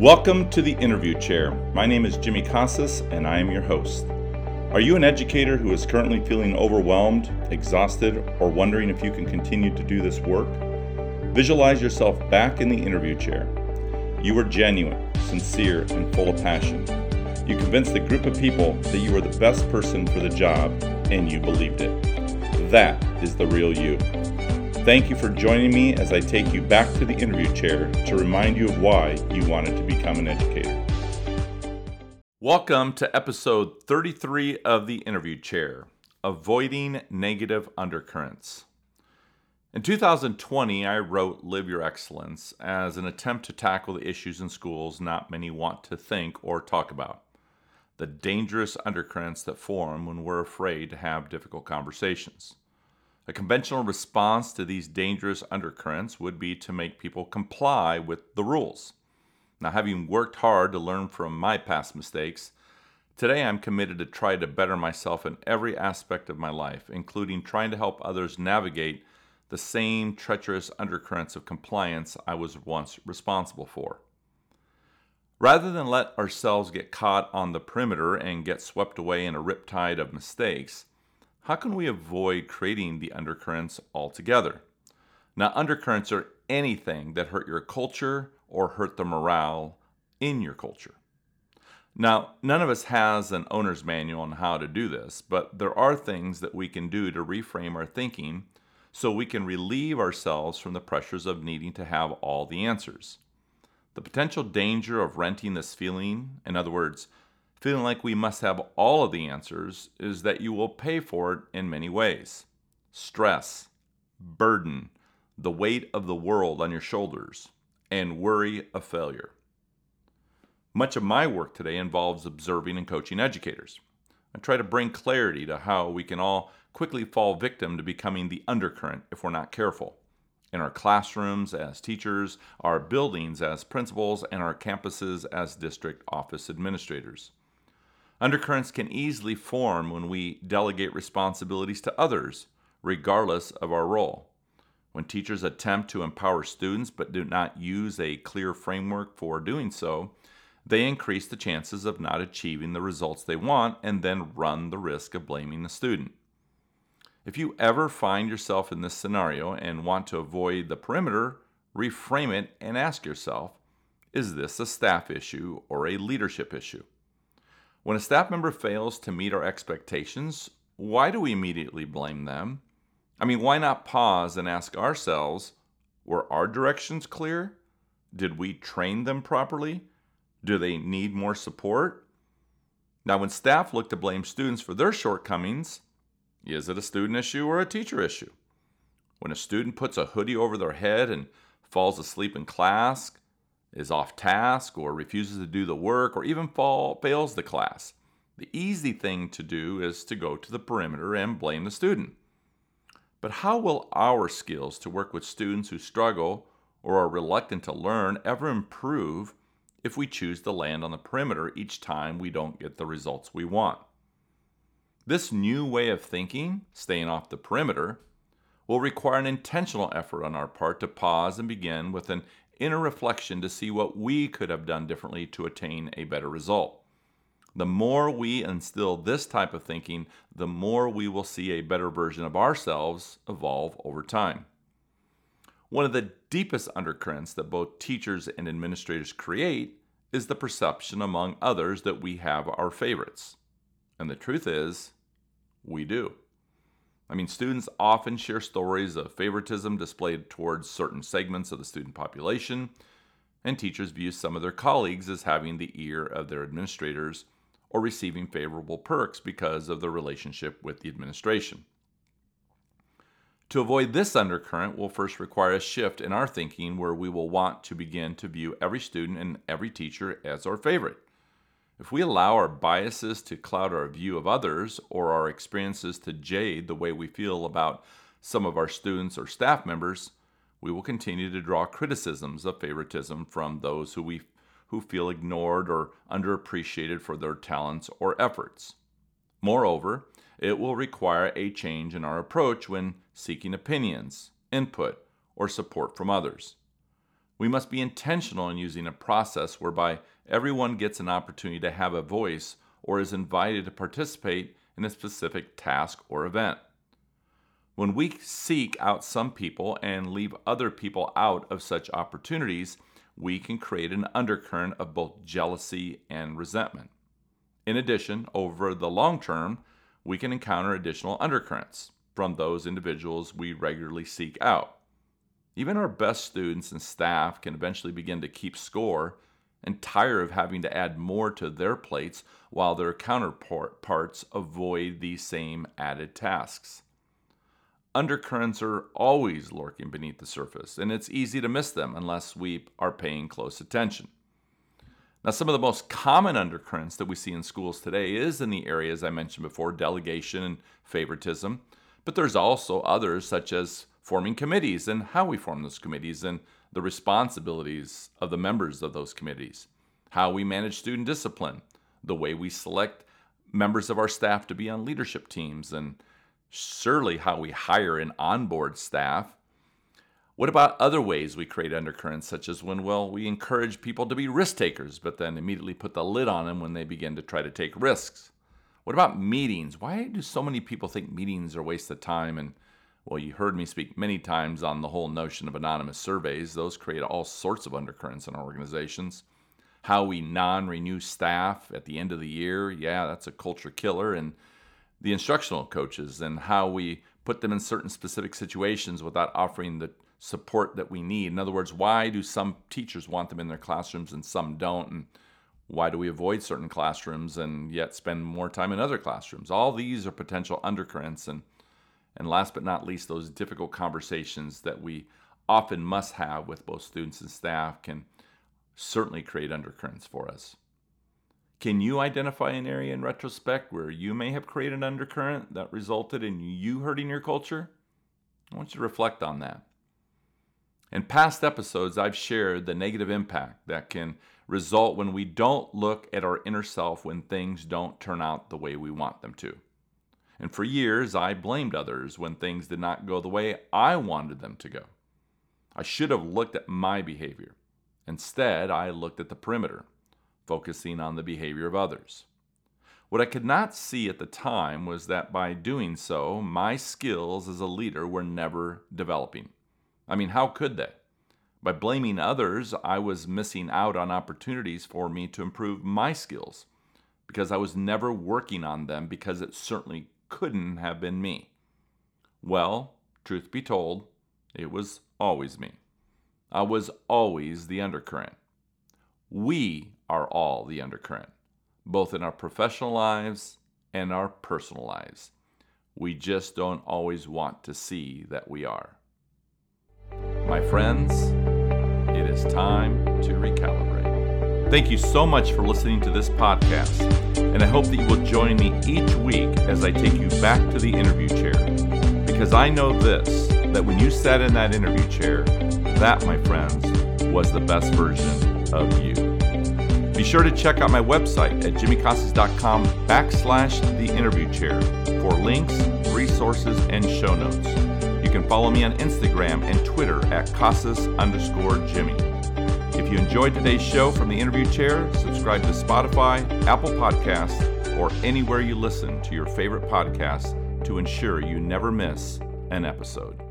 Welcome to the interview chair. My name is Jimmy Casas and I am your host. Are you an educator who is currently feeling overwhelmed, exhausted, or wondering if you can continue to do this work? Visualize yourself back in the interview chair. You were genuine, sincere, and full of passion. You convinced the group of people that you were the best person for the job, and you believed it. That is the real you. Thank you for joining me as I take you back to the interview chair to remind you of why you wanted to become an educator. Welcome to episode 33 of the interview chair Avoiding Negative Undercurrents. In 2020, I wrote Live Your Excellence as an attempt to tackle the issues in schools not many want to think or talk about. The dangerous undercurrents that form when we're afraid to have difficult conversations. A conventional response to these dangerous undercurrents would be to make people comply with the rules. Now, having worked hard to learn from my past mistakes, today I'm committed to try to better myself in every aspect of my life, including trying to help others navigate the same treacherous undercurrents of compliance I was once responsible for. Rather than let ourselves get caught on the perimeter and get swept away in a riptide of mistakes, how can we avoid creating the undercurrents altogether? Now, undercurrents are anything that hurt your culture or hurt the morale in your culture. Now, none of us has an owner's manual on how to do this, but there are things that we can do to reframe our thinking so we can relieve ourselves from the pressures of needing to have all the answers. The potential danger of renting this feeling, in other words, feeling like we must have all of the answers is that you will pay for it in many ways stress, burden, the weight of the world on your shoulders, and worry of failure. Much of my work today involves observing and coaching educators. I try to bring clarity to how we can all quickly fall victim to becoming the undercurrent if we're not careful. In our classrooms as teachers, our buildings as principals, and our campuses as district office administrators. Undercurrents can easily form when we delegate responsibilities to others, regardless of our role. When teachers attempt to empower students but do not use a clear framework for doing so, they increase the chances of not achieving the results they want and then run the risk of blaming the student. If you ever find yourself in this scenario and want to avoid the perimeter, reframe it and ask yourself is this a staff issue or a leadership issue? When a staff member fails to meet our expectations, why do we immediately blame them? I mean, why not pause and ask ourselves were our directions clear? Did we train them properly? Do they need more support? Now, when staff look to blame students for their shortcomings, is it a student issue or a teacher issue? When a student puts a hoodie over their head and falls asleep in class, is off task or refuses to do the work or even fall, fails the class. The easy thing to do is to go to the perimeter and blame the student. But how will our skills to work with students who struggle or are reluctant to learn ever improve if we choose to land on the perimeter each time we don't get the results we want? This new way of thinking, staying off the perimeter, will require an intentional effort on our part to pause and begin with an inner reflection to see what we could have done differently to attain a better result. The more we instill this type of thinking, the more we will see a better version of ourselves evolve over time. One of the deepest undercurrents that both teachers and administrators create is the perception among others that we have our favorites. And the truth is, we do. I mean, students often share stories of favoritism displayed towards certain segments of the student population, and teachers view some of their colleagues as having the ear of their administrators or receiving favorable perks because of their relationship with the administration. To avoid this undercurrent will first require a shift in our thinking where we will want to begin to view every student and every teacher as our favorite. If we allow our biases to cloud our view of others or our experiences to jade the way we feel about some of our students or staff members, we will continue to draw criticisms of favoritism from those who we who feel ignored or underappreciated for their talents or efforts. Moreover, it will require a change in our approach when seeking opinions, input, or support from others. We must be intentional in using a process whereby everyone gets an opportunity to have a voice or is invited to participate in a specific task or event. When we seek out some people and leave other people out of such opportunities, we can create an undercurrent of both jealousy and resentment. In addition, over the long term, we can encounter additional undercurrents from those individuals we regularly seek out. Even our best students and staff can eventually begin to keep score and tire of having to add more to their plates while their counterparts avoid these same added tasks. Undercurrents are always lurking beneath the surface, and it's easy to miss them unless we are paying close attention. Now, some of the most common undercurrents that we see in schools today is in the areas I mentioned before delegation and favoritism, but there's also others such as forming committees and how we form those committees and the responsibilities of the members of those committees, how we manage student discipline, the way we select members of our staff to be on leadership teams, and surely how we hire and onboard staff. What about other ways we create undercurrents, such as when, well, we encourage people to be risk takers, but then immediately put the lid on them when they begin to try to take risks? What about meetings? Why do so many people think meetings are a waste of time and well, you heard me speak many times on the whole notion of anonymous surveys. Those create all sorts of undercurrents in our organizations. How we non renew staff at the end of the year, yeah, that's a culture killer. And the instructional coaches and how we put them in certain specific situations without offering the support that we need. In other words, why do some teachers want them in their classrooms and some don't? And why do we avoid certain classrooms and yet spend more time in other classrooms? All these are potential undercurrents and and last but not least, those difficult conversations that we often must have with both students and staff can certainly create undercurrents for us. Can you identify an area in retrospect where you may have created an undercurrent that resulted in you hurting your culture? I want you to reflect on that. In past episodes, I've shared the negative impact that can result when we don't look at our inner self when things don't turn out the way we want them to. And for years, I blamed others when things did not go the way I wanted them to go. I should have looked at my behavior. Instead, I looked at the perimeter, focusing on the behavior of others. What I could not see at the time was that by doing so, my skills as a leader were never developing. I mean, how could they? By blaming others, I was missing out on opportunities for me to improve my skills because I was never working on them because it certainly couldn't have been me. Well, truth be told, it was always me. I was always the undercurrent. We are all the undercurrent, both in our professional lives and our personal lives. We just don't always want to see that we are. My friends, it is time to recalibrate. Thank you so much for listening to this podcast and I hope that you will join me each week as I take you back to the interview chair. Because I know this that when you sat in that interview chair, that, my friends, was the best version of you. Be sure to check out my website at jimmycasas.com backslash the interview chair for links, resources, and show notes. You can follow me on Instagram and Twitter at Casas underscore Jimmy. If you enjoyed today's show from the interview chair, subscribe to Spotify, Apple Podcasts, or anywhere you listen to your favorite podcasts to ensure you never miss an episode.